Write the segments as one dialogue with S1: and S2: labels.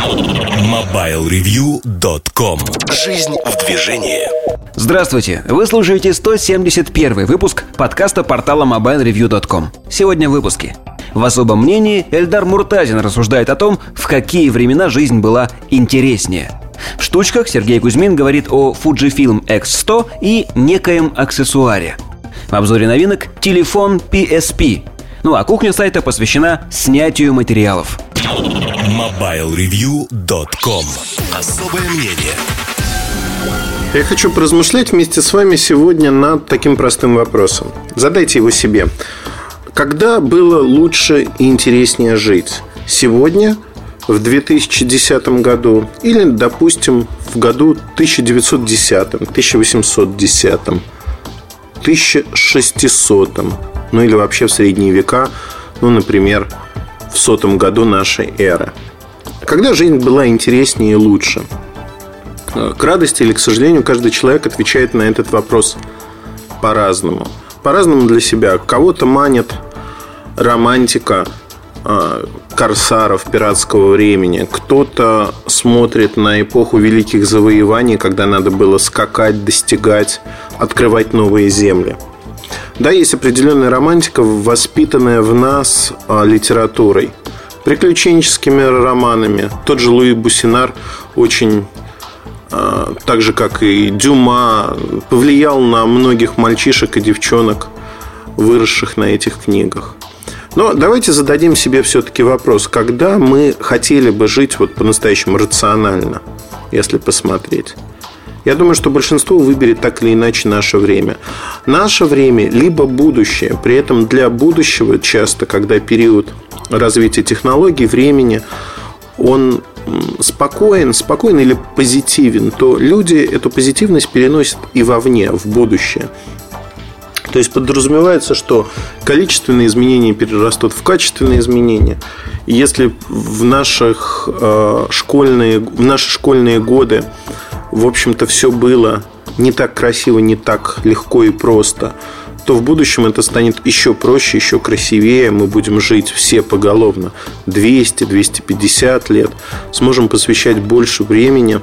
S1: MobileReview.com Жизнь в движении
S2: Здравствуйте! Вы слушаете 171 выпуск подкаста портала MobileReview.com Сегодня в выпуске в особом мнении Эльдар Муртазин рассуждает о том, в какие времена жизнь была интереснее. В штучках Сергей Кузьмин говорит о Fujifilm X100 и некоем аксессуаре. В обзоре новинок телефон PSP. Ну а кухня сайта посвящена снятию материалов.
S1: MobileReview.com Особое мнение
S3: я хочу поразмышлять вместе с вами сегодня над таким простым вопросом. Задайте его себе. Когда было лучше и интереснее жить? Сегодня, в 2010 году или, допустим, в году 1910, 1810, 1600, ну или вообще в средние века, ну, например, в сотом году нашей эры. Когда жизнь была интереснее и лучше? К радости или к сожалению, каждый человек отвечает на этот вопрос по-разному. По-разному для себя. Кого-то манит романтика а, корсаров пиратского времени. Кто-то смотрит на эпоху великих завоеваний, когда надо было скакать, достигать, открывать новые земли. Да, есть определенная романтика, воспитанная в нас а, литературой, приключенческими романами. Тот же Луи Бусинар очень а, так же, как и Дюма, повлиял на многих мальчишек и девчонок, выросших на этих книгах. Но давайте зададим себе все-таки вопрос, когда мы хотели бы жить вот по-настоящему рационально, если посмотреть. Я думаю, что большинство выберет так или иначе наше время. Наше время либо будущее. При этом для будущего часто, когда период развития технологий, времени, он спокоен, спокоен или позитивен, то люди эту позитивность переносят и вовне, в будущее. То есть подразумевается, что количественные изменения перерастут в качественные изменения. Если в наших э, школьные, в наши школьные годы, в общем-то, все было не так красиво, не так легко и просто, то в будущем это станет еще проще, еще красивее. Мы будем жить все поголовно 200-250 лет. Сможем посвящать больше времени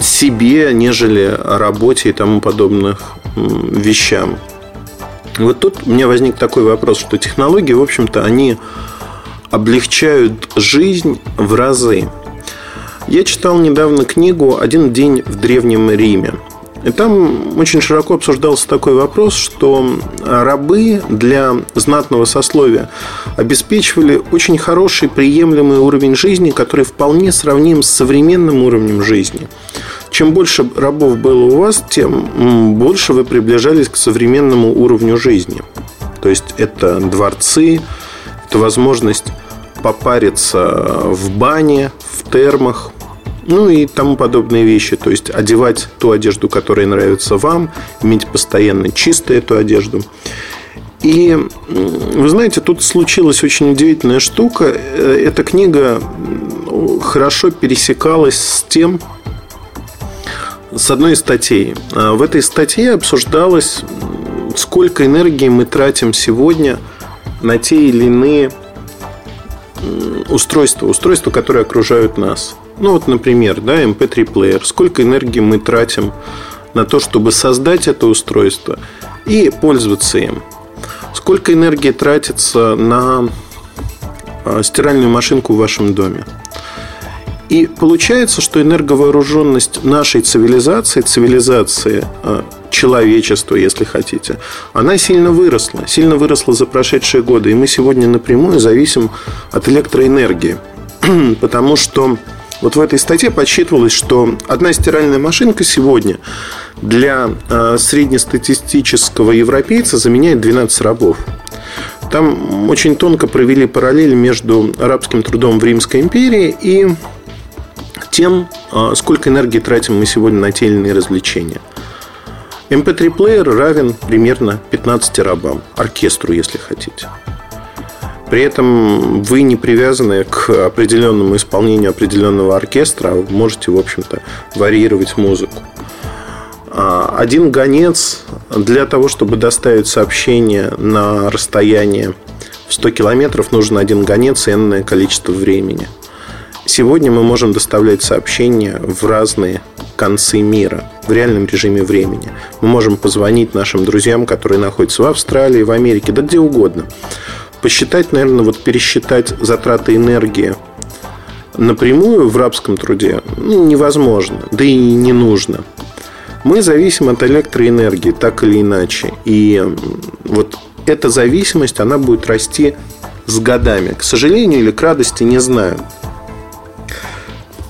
S3: себе, нежели работе и тому подобных вещам. Вот тут у меня возник такой вопрос, что технологии, в общем-то, они облегчают жизнь в разы. Я читал недавно книгу «Один день в Древнем Риме». И там очень широко обсуждался такой вопрос, что рабы для знатного сословия обеспечивали очень хороший, приемлемый уровень жизни, который вполне сравним с современным уровнем жизни. Чем больше рабов было у вас, тем больше вы приближались к современному уровню жизни. То есть это дворцы, это возможность попариться в бане, в термах, ну и тому подобные вещи. То есть одевать ту одежду, которая нравится вам, иметь постоянно чистую эту одежду. И вы знаете, тут случилась очень удивительная штука. Э, эта книга хорошо пересекалась с тем, с одной из статей. А в этой статье обсуждалось, сколько энергии мы тратим сегодня на те или иные устройства, устройства, которые окружают нас. Ну вот, например, да, MP3-плеер. Сколько энергии мы тратим на то, чтобы создать это устройство и пользоваться им. Сколько энергии тратится на а, стиральную машинку в вашем доме. И получается, что энерговооруженность нашей цивилизации, цивилизации а, человечества, если хотите, она сильно выросла. Сильно выросла за прошедшие годы. И мы сегодня напрямую зависим от электроэнергии. Потому что вот в этой статье подсчитывалось, что одна стиральная машинка сегодня для э, среднестатистического европейца заменяет 12 рабов. Там очень тонко провели параллель между арабским трудом в Римской империи и тем, э, сколько энергии тратим мы сегодня на те или иные развлечения. MP3-плеер равен примерно 15 рабам, оркестру, если хотите. При этом вы не привязаны к определенному исполнению определенного оркестра, а можете, в общем-то, варьировать музыку. А, один гонец для того, чтобы доставить сообщение на расстояние в 100 километров, нужен один гонец и энное количество времени. Сегодня мы можем доставлять сообщения в разные концы мира в реальном режиме времени. Мы можем позвонить нашим друзьям, которые находятся в Австралии, в Америке, да где угодно. Посчитать, наверное, вот пересчитать затраты энергии напрямую в рабском труде ну, невозможно, да и не нужно. Мы зависим от электроэнергии, так или иначе. И вот эта зависимость, она будет расти с годами. К сожалению или к радости, не знаю.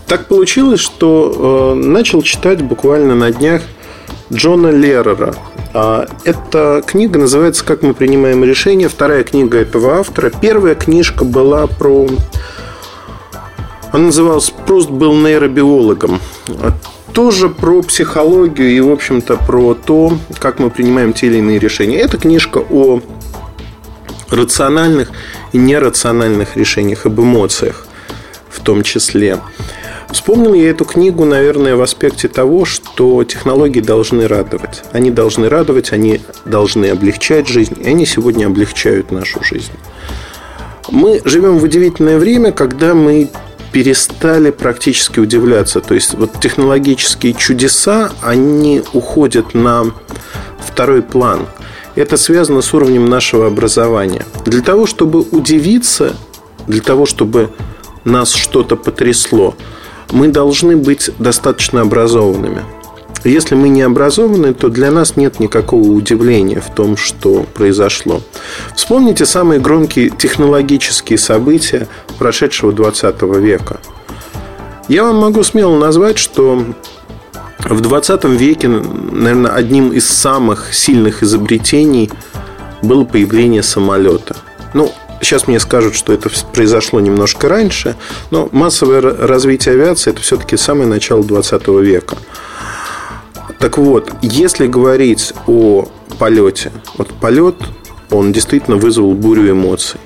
S3: Так получилось, что э, начал читать буквально на днях Джона Леррера. А эта книга называется «Как мы принимаем решения». Вторая книга этого автора. Первая книжка была про... Она называлась «Прост был нейробиологом». Тоже про психологию и, в общем-то, про то, как мы принимаем те или иные решения. Это книжка о рациональных и нерациональных решениях, об эмоциях том числе. Вспомнил я эту книгу, наверное, в аспекте того, что технологии должны радовать. Они должны радовать, они должны облегчать жизнь, и они сегодня облегчают нашу жизнь. Мы живем в удивительное время, когда мы перестали практически удивляться. То есть вот технологические чудеса, они уходят на второй план. Это связано с уровнем нашего образования. Для того, чтобы удивиться, для того, чтобы нас что-то потрясло – мы должны быть достаточно образованными. Если мы не образованы, то для нас нет никакого удивления в том, что произошло. Вспомните самые громкие технологические события прошедшего 20 века. Я вам могу смело назвать, что в 20 веке, наверное, одним из самых сильных изобретений было появление самолета. Ну, Сейчас мне скажут, что это произошло немножко раньше, но массовое развитие авиации это все-таки самое начало 20 века. Так вот, если говорить о полете, вот полет, он действительно вызвал бурю эмоций.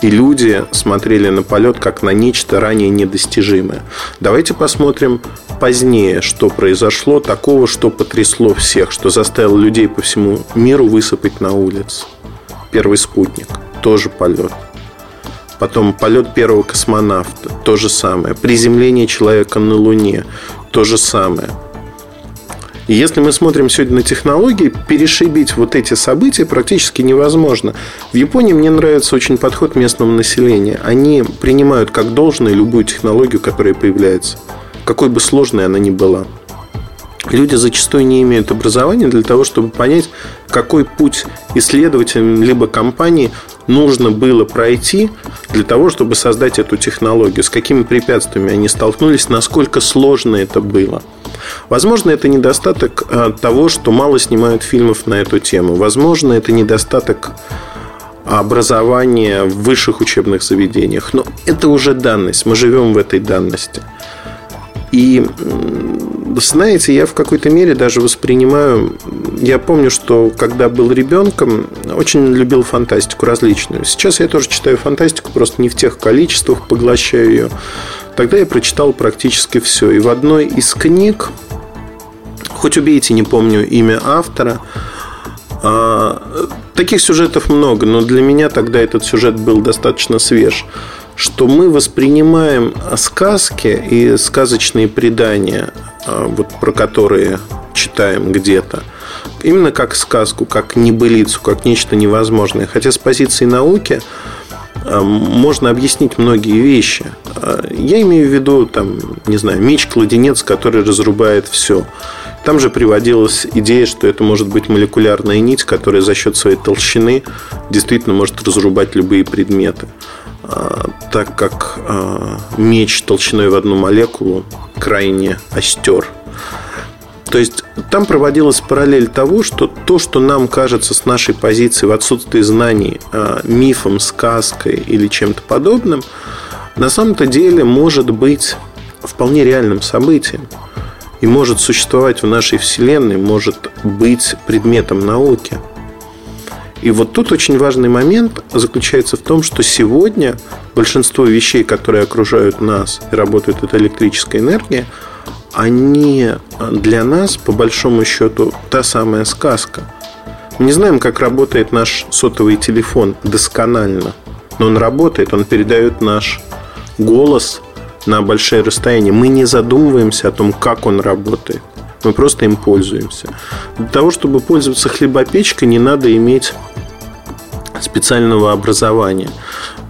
S3: И люди смотрели на полет как на нечто ранее недостижимое. Давайте посмотрим позднее, что произошло такого, что потрясло всех, что заставило людей по всему миру высыпать на улицы. Первый спутник – тоже полет. Потом полет первого космонавта, то же самое. Приземление человека на Луне, то же самое. И если мы смотрим сегодня на технологии, перешибить вот эти события практически невозможно. В Японии мне нравится очень подход местного населения. Они принимают как должное любую технологию, которая появляется, какой бы сложной она ни была. Люди зачастую не имеют образования для того, чтобы понять, какой путь исследователям либо компании нужно было пройти для того, чтобы создать эту технологию, с какими препятствиями они столкнулись, насколько сложно это было. Возможно, это недостаток э, того, что мало снимают фильмов на эту тему. Возможно, это недостаток образования в высших учебных заведениях. Но это уже данность. Мы живем в этой данности. И знаете, я в какой-то мере даже воспринимаю... Я помню, что когда был ребенком, очень любил фантастику различную. Сейчас я тоже читаю фантастику, просто не в тех количествах поглощаю ее. Тогда я прочитал практически все. И в одной из книг, хоть убейте, не помню имя автора, а, таких сюжетов много, но для меня тогда этот сюжет был достаточно свеж что мы воспринимаем сказки и сказочные предания, а, вот про которые читаем где-то, именно как сказку, как небылицу, как нечто невозможное. Хотя с позиции науки а, можно объяснить многие вещи. Я имею в виду, там, не знаю, меч-кладенец, который разрубает все. Там же приводилась идея, что это может быть молекулярная нить, которая за счет своей толщины действительно может разрубать любые предметы. А, так как а, меч толщиной в одну молекулу крайне остер. То есть там проводилась параллель того, что то, что нам кажется с нашей позиции в отсутствии знаний а, мифом, сказкой или чем-то подобным, на самом-то деле может быть вполне реальным событием и может существовать в нашей Вселенной, может быть предметом науки – и вот тут очень важный момент заключается в том, что сегодня большинство вещей, которые окружают нас и работают от электрической энергии, они для нас, по большому счету, та самая сказка. Мы не знаем, как работает наш сотовый телефон досконально, но он работает, он передает наш голос на большие расстояния, мы не задумываемся о том, как он работает. Мы просто им пользуемся. Для того, чтобы пользоваться хлебопечкой, не надо иметь специального образования.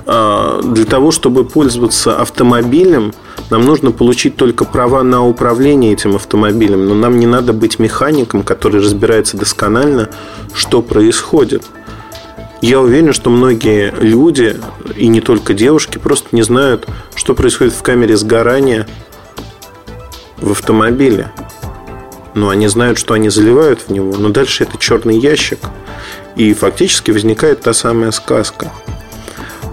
S3: А, для того, чтобы пользоваться автомобилем, нам нужно получить только права на управление этим автомобилем, но нам не надо быть механиком, который разбирается досконально, что происходит. Я уверен, что многие люди, и не только девушки, просто не знают, что происходит в камере сгорания в автомобиле. Но они знают, что они заливают в него, но дальше это черный ящик. И фактически возникает та самая сказка.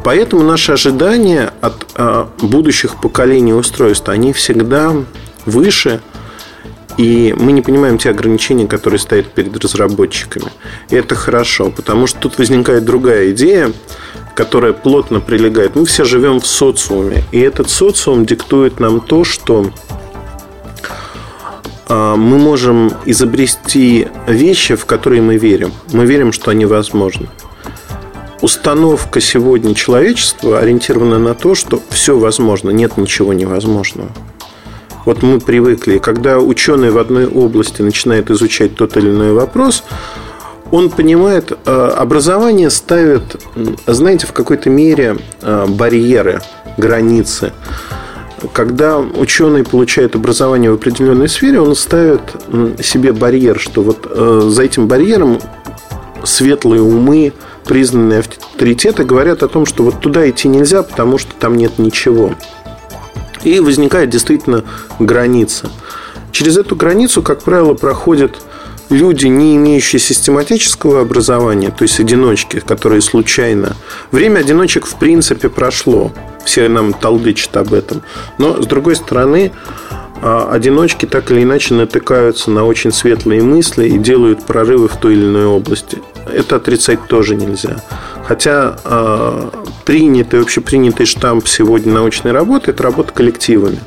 S3: Поэтому наши ожидания от а, будущих поколений устройств, они всегда выше, и мы не понимаем те ограничения, которые стоят перед разработчиками. И это хорошо, потому что тут возникает другая идея, которая плотно прилегает. Мы все живем в социуме, и этот социум диктует нам то, что а, мы можем изобрести вещи, в которые мы верим. Мы верим, что они возможны. Установка сегодня человечества ориентирована на то, что все возможно, нет ничего невозможного. Вот мы привыкли, когда ученый в одной области начинает изучать тот или иной вопрос, он понимает, а, образование ставит, знаете, в какой-то мере а, барьеры, границы когда ученый получает образование в определенной сфере, он ставит себе барьер, что вот э, за этим барьером светлые умы, признанные авторитеты говорят о том, что вот туда идти нельзя, потому что там нет ничего. И возникает действительно граница. Через эту границу, как правило, проходят люди, не имеющие систематического образования, то есть одиночки, которые случайно. Время одиночек в принципе прошло. Все нам толдычат об этом. Но, с другой стороны, а, одиночки так или иначе натыкаются на очень светлые мысли и делают прорывы в той или иной области. Это отрицать тоже нельзя. Хотя э, принятый, общепринятый штамп сегодня научной работы – это работа коллективами.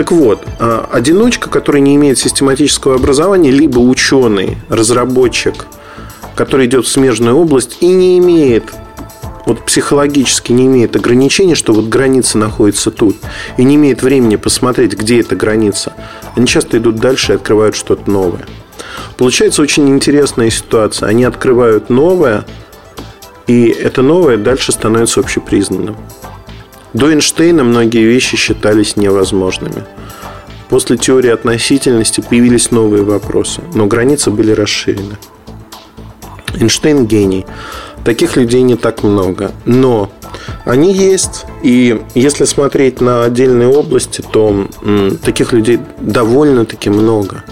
S3: Так вот, а, одиночка, который не имеет систематического образования, либо ученый, разработчик, который идет в смежную область и не имеет вот психологически не имеет ограничений, что вот граница находится тут, и не имеет времени посмотреть, где эта граница, они часто идут дальше и открывают что-то новое. Получается очень интересная ситуация. Они открывают новое, и это новое дальше становится общепризнанным. До Эйнштейна многие вещи считались невозможными. После теории относительности появились новые вопросы, но границы были расширены. Эйнштейн гений. Таких людей не так много. Но они есть. И если смотреть на отдельные области, то м, таких людей довольно-таки много.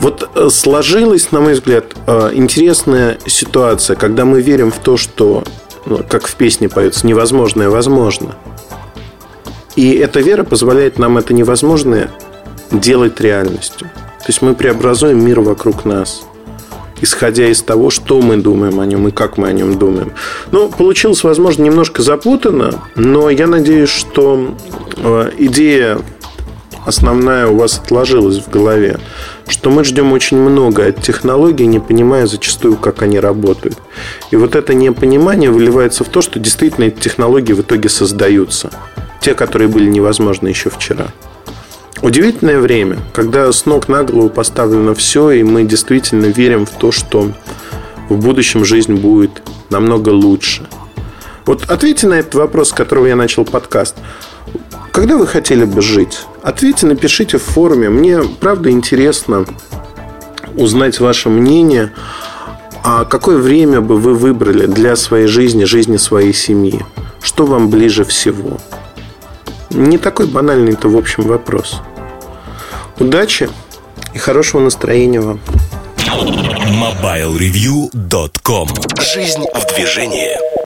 S3: Вот э, сложилась, на мой взгляд, э, интересная ситуация, когда мы верим в то, что как в песне поется, невозможное возможно. И эта вера позволяет нам это невозможное делать реальностью. То есть мы преобразуем мир вокруг нас, исходя из того, что мы думаем о нем и как мы о нем думаем. Ну, получилось, возможно, немножко запутанно, но я надеюсь, что э, идея основная у вас отложилась в голове, что мы ждем очень много от технологий, не понимая зачастую, как они работают. И вот это непонимание выливается в то, что действительно эти технологии в итоге создаются. Те, которые были невозможны еще вчера. Удивительное время, когда с ног на голову поставлено все, и мы действительно верим в то, что в будущем жизнь будет намного лучше. Вот ответьте на этот вопрос, с которого я начал подкаст. Когда вы хотели бы жить? Ответьте, напишите в форуме. Мне правда интересно узнать ваше мнение. А какое время бы вы выбрали для своей жизни, жизни своей семьи? Что вам ближе всего? Не такой банальный это, в общем, вопрос. Удачи и хорошего настроения вам.
S1: MobileReview.com Жизнь в движении